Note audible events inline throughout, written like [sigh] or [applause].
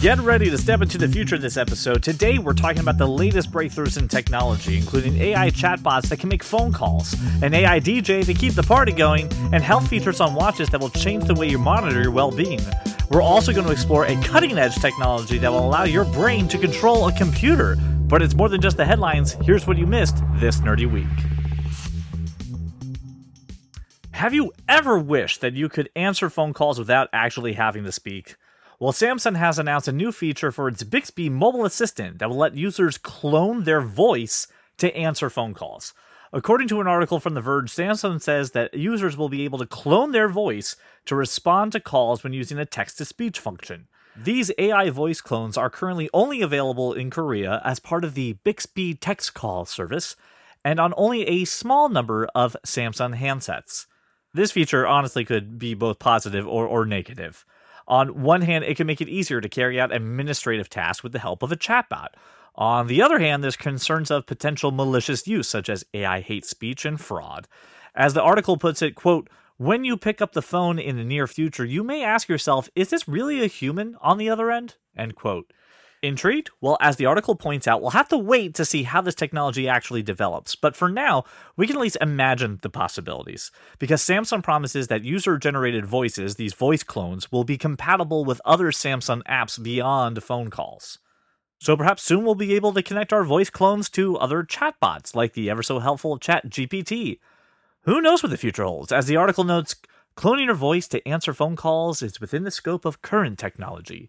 Get ready to step into the future in this episode. Today, we're talking about the latest breakthroughs in technology, including AI chatbots that can make phone calls, an AI DJ to keep the party going, and health features on watches that will change the way you monitor your well being. We're also going to explore a cutting edge technology that will allow your brain to control a computer. But it's more than just the headlines. Here's what you missed this nerdy week. Have you ever wished that you could answer phone calls without actually having to speak? Well, Samsung has announced a new feature for its Bixby mobile assistant that will let users clone their voice to answer phone calls. According to an article from The Verge, Samsung says that users will be able to clone their voice to respond to calls when using a text to speech function. These AI voice clones are currently only available in Korea as part of the Bixby text call service and on only a small number of Samsung handsets. This feature honestly could be both positive or, or negative. On one hand, it can make it easier to carry out administrative tasks with the help of a chatbot. On the other hand, there's concerns of potential malicious use, such as AI hate speech and fraud. As the article puts it, quote, when you pick up the phone in the near future, you may ask yourself, is this really a human on the other end? End quote. Intrigued? Well, as the article points out, we'll have to wait to see how this technology actually develops. But for now, we can at least imagine the possibilities. Because Samsung promises that user generated voices, these voice clones, will be compatible with other Samsung apps beyond phone calls. So perhaps soon we'll be able to connect our voice clones to other chatbots like the ever so helpful Chat GPT. Who knows what the future holds? As the article notes, cloning your voice to answer phone calls is within the scope of current technology.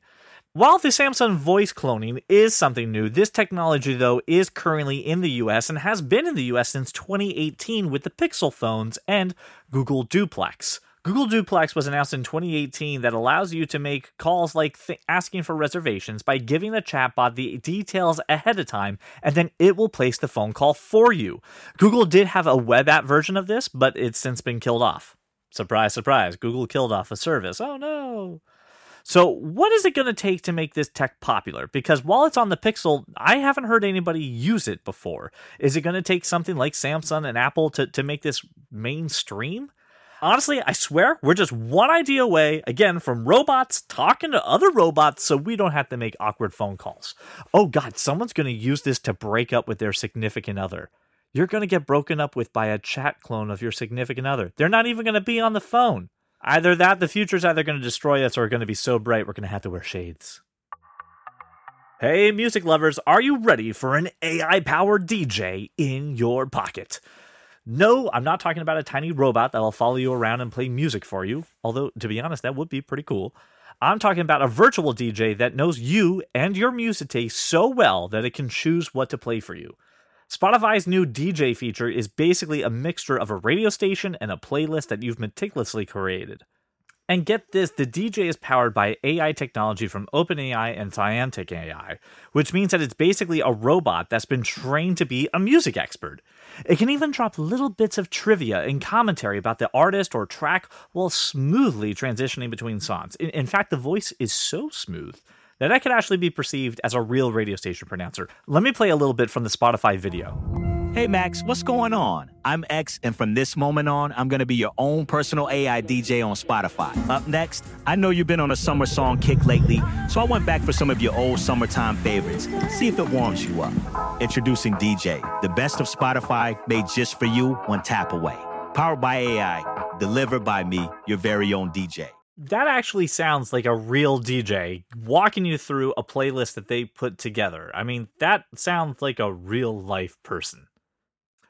While the Samsung voice cloning is something new, this technology, though, is currently in the US and has been in the US since 2018 with the Pixel phones and Google Duplex. Google Duplex was announced in 2018 that allows you to make calls like th- asking for reservations by giving the chatbot the details ahead of time, and then it will place the phone call for you. Google did have a web app version of this, but it's since been killed off. Surprise, surprise, Google killed off a service. Oh no. So, what is it going to take to make this tech popular? Because while it's on the Pixel, I haven't heard anybody use it before. Is it going to take something like Samsung and Apple to, to make this mainstream? Honestly, I swear we're just one idea away, again, from robots talking to other robots so we don't have to make awkward phone calls. Oh god, someone's going to use this to break up with their significant other. You're going to get broken up with by a chat clone of your significant other. They're not even going to be on the phone. Either that, the future's either going to destroy us or going to be so bright we're going to have to wear shades. Hey, music lovers, are you ready for an AI powered DJ in your pocket? No, I'm not talking about a tiny robot that will follow you around and play music for you, although, to be honest, that would be pretty cool. I'm talking about a virtual DJ that knows you and your music taste so well that it can choose what to play for you. Spotify's new DJ feature is basically a mixture of a radio station and a playlist that you've meticulously created. And get this, the DJ is powered by AI technology from OpenAI and Sonantic AI, which means that it's basically a robot that's been trained to be a music expert. It can even drop little bits of trivia and commentary about the artist or track while smoothly transitioning between songs. In, in fact, the voice is so smooth that I could actually be perceived as a real radio station pronouncer. Let me play a little bit from the Spotify video. Hey Max, what's going on? I'm X, and from this moment on, I'm gonna be your own personal AI DJ on Spotify. Up next, I know you've been on a summer song kick lately, so I went back for some of your old summertime favorites. See if it warms you up. Introducing DJ, the best of Spotify made just for you, one tap away. Powered by AI, delivered by me, your very own DJ that actually sounds like a real DJ walking you through a playlist that they put together. I mean, that sounds like a real life person.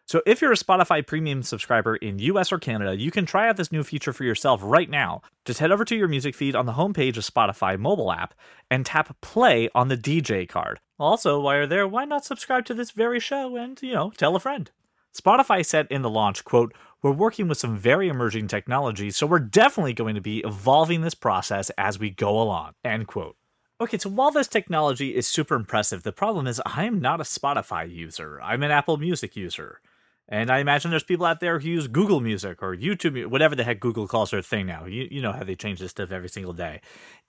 So, if you're a Spotify premium subscriber in US or Canada, you can try out this new feature for yourself right now. Just head over to your music feed on the homepage of Spotify mobile app and tap play on the DJ card. Also, while you're there, why not subscribe to this very show and, you know, tell a friend? Spotify said in the launch, quote, we're working with some very emerging technology, so we're definitely going to be evolving this process as we go along. End quote. Okay, so while this technology is super impressive, the problem is I am not a Spotify user. I'm an Apple Music user. And I imagine there's people out there who use Google Music or YouTube, whatever the heck Google calls their thing now. You, you know how they change this stuff every single day.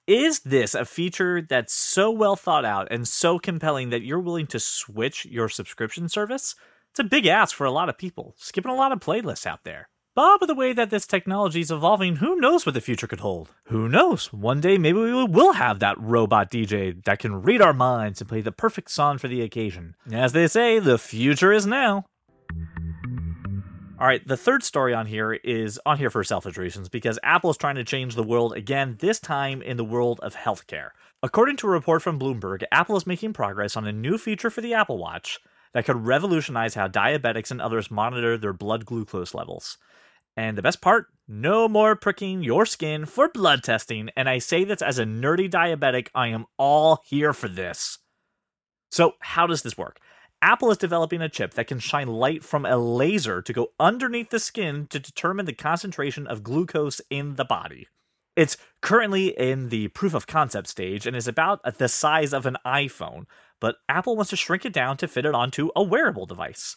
Is this a feature that's so well thought out and so compelling that you're willing to switch your subscription service? It's a big ask for a lot of people, skipping a lot of playlists out there. But with the way that this technology is evolving, who knows what the future could hold? Who knows? One day maybe we will have that robot DJ that can read our minds and play the perfect song for the occasion. As they say, the future is now. All right, the third story on here is on here for selfish reasons because Apple is trying to change the world again, this time in the world of healthcare. According to a report from Bloomberg, Apple is making progress on a new feature for the Apple Watch that could revolutionize how diabetics and others monitor their blood glucose levels. And the best part no more pricking your skin for blood testing. And I say this as a nerdy diabetic, I am all here for this. So, how does this work? Apple is developing a chip that can shine light from a laser to go underneath the skin to determine the concentration of glucose in the body. It's currently in the proof of concept stage and is about the size of an iPhone, but Apple wants to shrink it down to fit it onto a wearable device.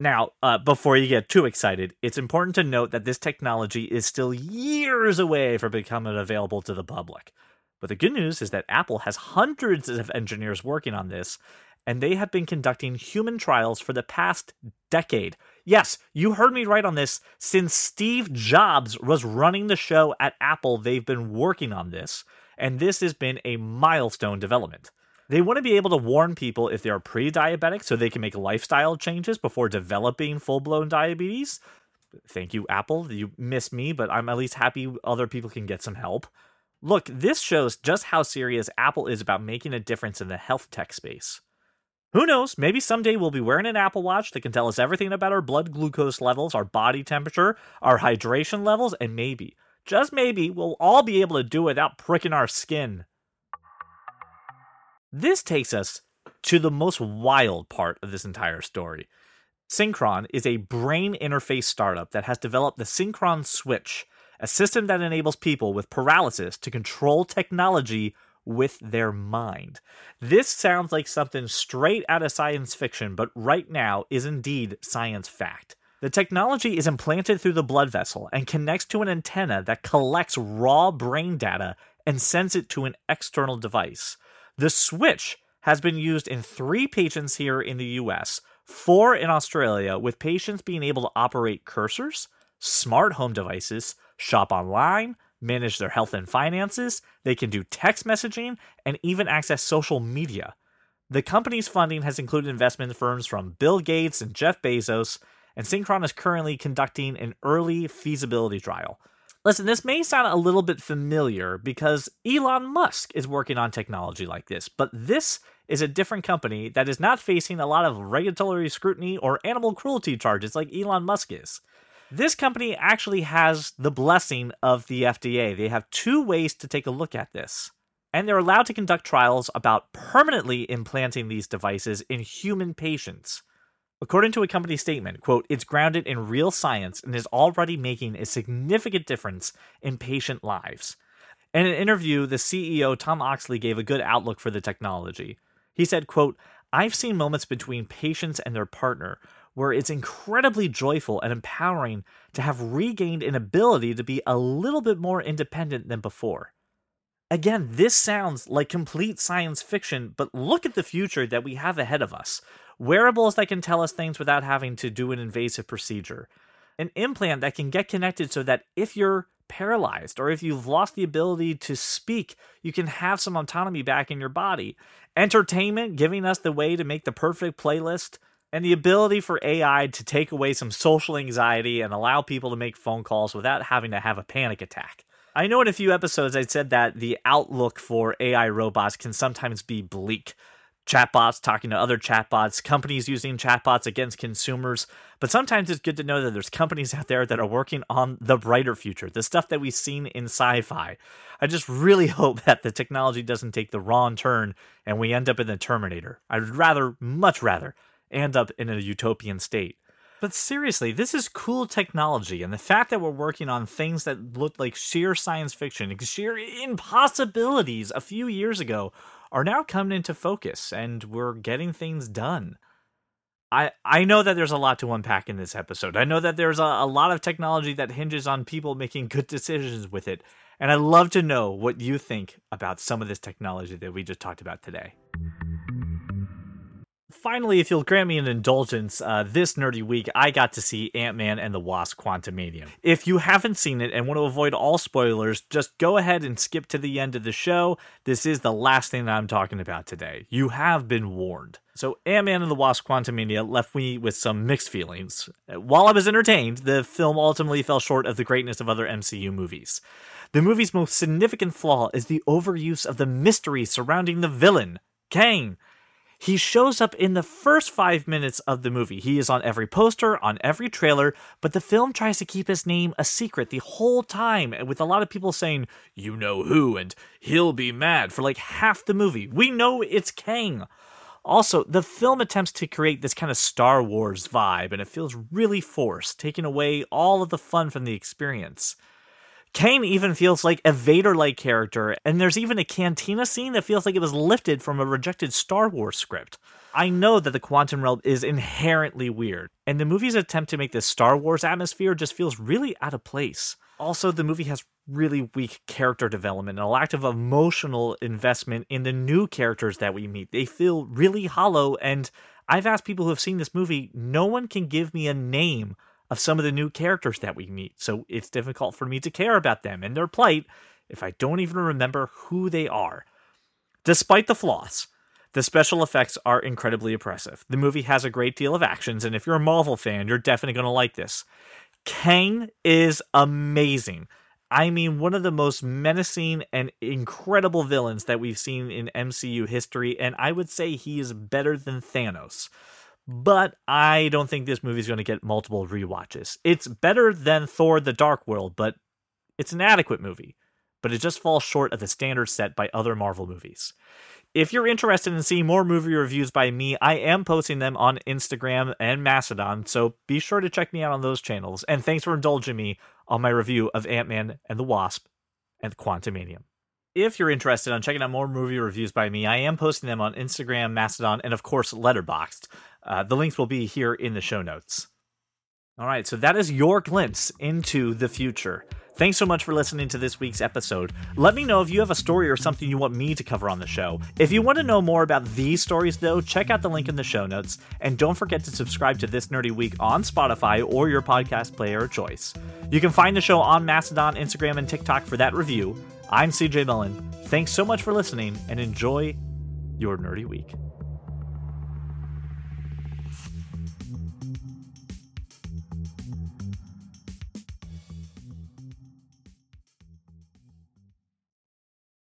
Now, uh, before you get too excited, it's important to note that this technology is still years away from becoming available to the public. But the good news is that Apple has hundreds of engineers working on this, and they have been conducting human trials for the past decade. Yes, you heard me right on this. Since Steve Jobs was running the show at Apple, they've been working on this, and this has been a milestone development. They want to be able to warn people if they are pre diabetic so they can make lifestyle changes before developing full blown diabetes. Thank you, Apple. You miss me, but I'm at least happy other people can get some help. Look, this shows just how serious Apple is about making a difference in the health tech space. Who knows? Maybe someday we'll be wearing an Apple Watch that can tell us everything about our blood glucose levels, our body temperature, our hydration levels, and maybe, just maybe, we'll all be able to do it without pricking our skin. This takes us to the most wild part of this entire story. Synchron is a brain interface startup that has developed the Synchron Switch, a system that enables people with paralysis to control technology with their mind. This sounds like something straight out of science fiction, but right now is indeed science fact. The technology is implanted through the blood vessel and connects to an antenna that collects raw brain data and sends it to an external device. The switch has been used in three patients here in the US, four in Australia, with patients being able to operate cursors, smart home devices, shop online, manage their health and finances, they can do text messaging, and even access social media. The company's funding has included investment firms from Bill Gates and Jeff Bezos, and Synchron is currently conducting an early feasibility trial. Listen, this may sound a little bit familiar because Elon Musk is working on technology like this, but this is a different company that is not facing a lot of regulatory scrutiny or animal cruelty charges like Elon Musk is. This company actually has the blessing of the FDA. They have two ways to take a look at this. And they're allowed to conduct trials about permanently implanting these devices in human patients. According to a company statement, quote, it's grounded in real science and is already making a significant difference in patient lives. In an interview, the CEO Tom Oxley gave a good outlook for the technology. He said, quote, I've seen moments between patients and their partner where it's incredibly joyful and empowering to have regained an ability to be a little bit more independent than before. Again, this sounds like complete science fiction, but look at the future that we have ahead of us. Wearables that can tell us things without having to do an invasive procedure. An implant that can get connected so that if you're paralyzed or if you've lost the ability to speak, you can have some autonomy back in your body. Entertainment, giving us the way to make the perfect playlist and the ability for AI to take away some social anxiety and allow people to make phone calls without having to have a panic attack. I know in a few episodes I said that the outlook for AI robots can sometimes be bleak. Chatbots talking to other chatbots, companies using chatbots against consumers. But sometimes it's good to know that there's companies out there that are working on the brighter future, the stuff that we've seen in sci fi. I just really [laughs] hope that the technology doesn't take the wrong turn and we end up in the Terminator. I'd rather, much rather, end up in a utopian state. But seriously, this is cool technology, and the fact that we're working on things that looked like sheer science fiction, sheer impossibilities a few years ago, are now coming into focus, and we're getting things done. I, I know that there's a lot to unpack in this episode. I know that there's a, a lot of technology that hinges on people making good decisions with it. And I'd love to know what you think about some of this technology that we just talked about today. Finally, if you'll grant me an indulgence, uh, this nerdy week I got to see Ant Man and the Wasp Quantumania. If you haven't seen it and want to avoid all spoilers, just go ahead and skip to the end of the show. This is the last thing that I'm talking about today. You have been warned. So, Ant Man and the Wasp Quantumania left me with some mixed feelings. While I was entertained, the film ultimately fell short of the greatness of other MCU movies. The movie's most significant flaw is the overuse of the mystery surrounding the villain, Kang. He shows up in the first five minutes of the movie. He is on every poster, on every trailer, but the film tries to keep his name a secret the whole time, with a lot of people saying, you know who, and he'll be mad for like half the movie. We know it's Kang. Also, the film attempts to create this kind of Star Wars vibe, and it feels really forced, taking away all of the fun from the experience. Kang even feels like a Vader like character, and there's even a cantina scene that feels like it was lifted from a rejected Star Wars script. I know that the quantum realm is inherently weird, and the movie's attempt to make this Star Wars atmosphere just feels really out of place. Also, the movie has really weak character development and a lack of emotional investment in the new characters that we meet. They feel really hollow, and I've asked people who have seen this movie, no one can give me a name of some of the new characters that we meet, so it's difficult for me to care about them and their plight if I don't even remember who they are. Despite the flaws, the special effects are incredibly impressive. The movie has a great deal of actions, and if you're a Marvel fan, you're definitely going to like this. Kang is amazing. I mean, one of the most menacing and incredible villains that we've seen in MCU history, and I would say he is better than Thanos but I don't think this movie is going to get multiple re-watches. It's better than Thor the Dark World, but it's an adequate movie, but it just falls short of the standards set by other Marvel movies. If you're interested in seeing more movie reviews by me, I am posting them on Instagram and Mastodon, so be sure to check me out on those channels. And thanks for indulging me on my review of Ant Man and the Wasp and Quantumania if you're interested on checking out more movie reviews by me, I am posting them on Instagram, Mastodon, and of course, Letterboxd. Uh, the links will be here in the show notes. All right, so that is your glimpse into the future. Thanks so much for listening to this week's episode. Let me know if you have a story or something you want me to cover on the show. If you want to know more about these stories, though, check out the link in the show notes. And don't forget to subscribe to This Nerdy Week on Spotify or your podcast player of choice. You can find the show on Mastodon, Instagram, and TikTok for that review. I'm CJ Mullen. Thanks so much for listening and enjoy your nerdy week.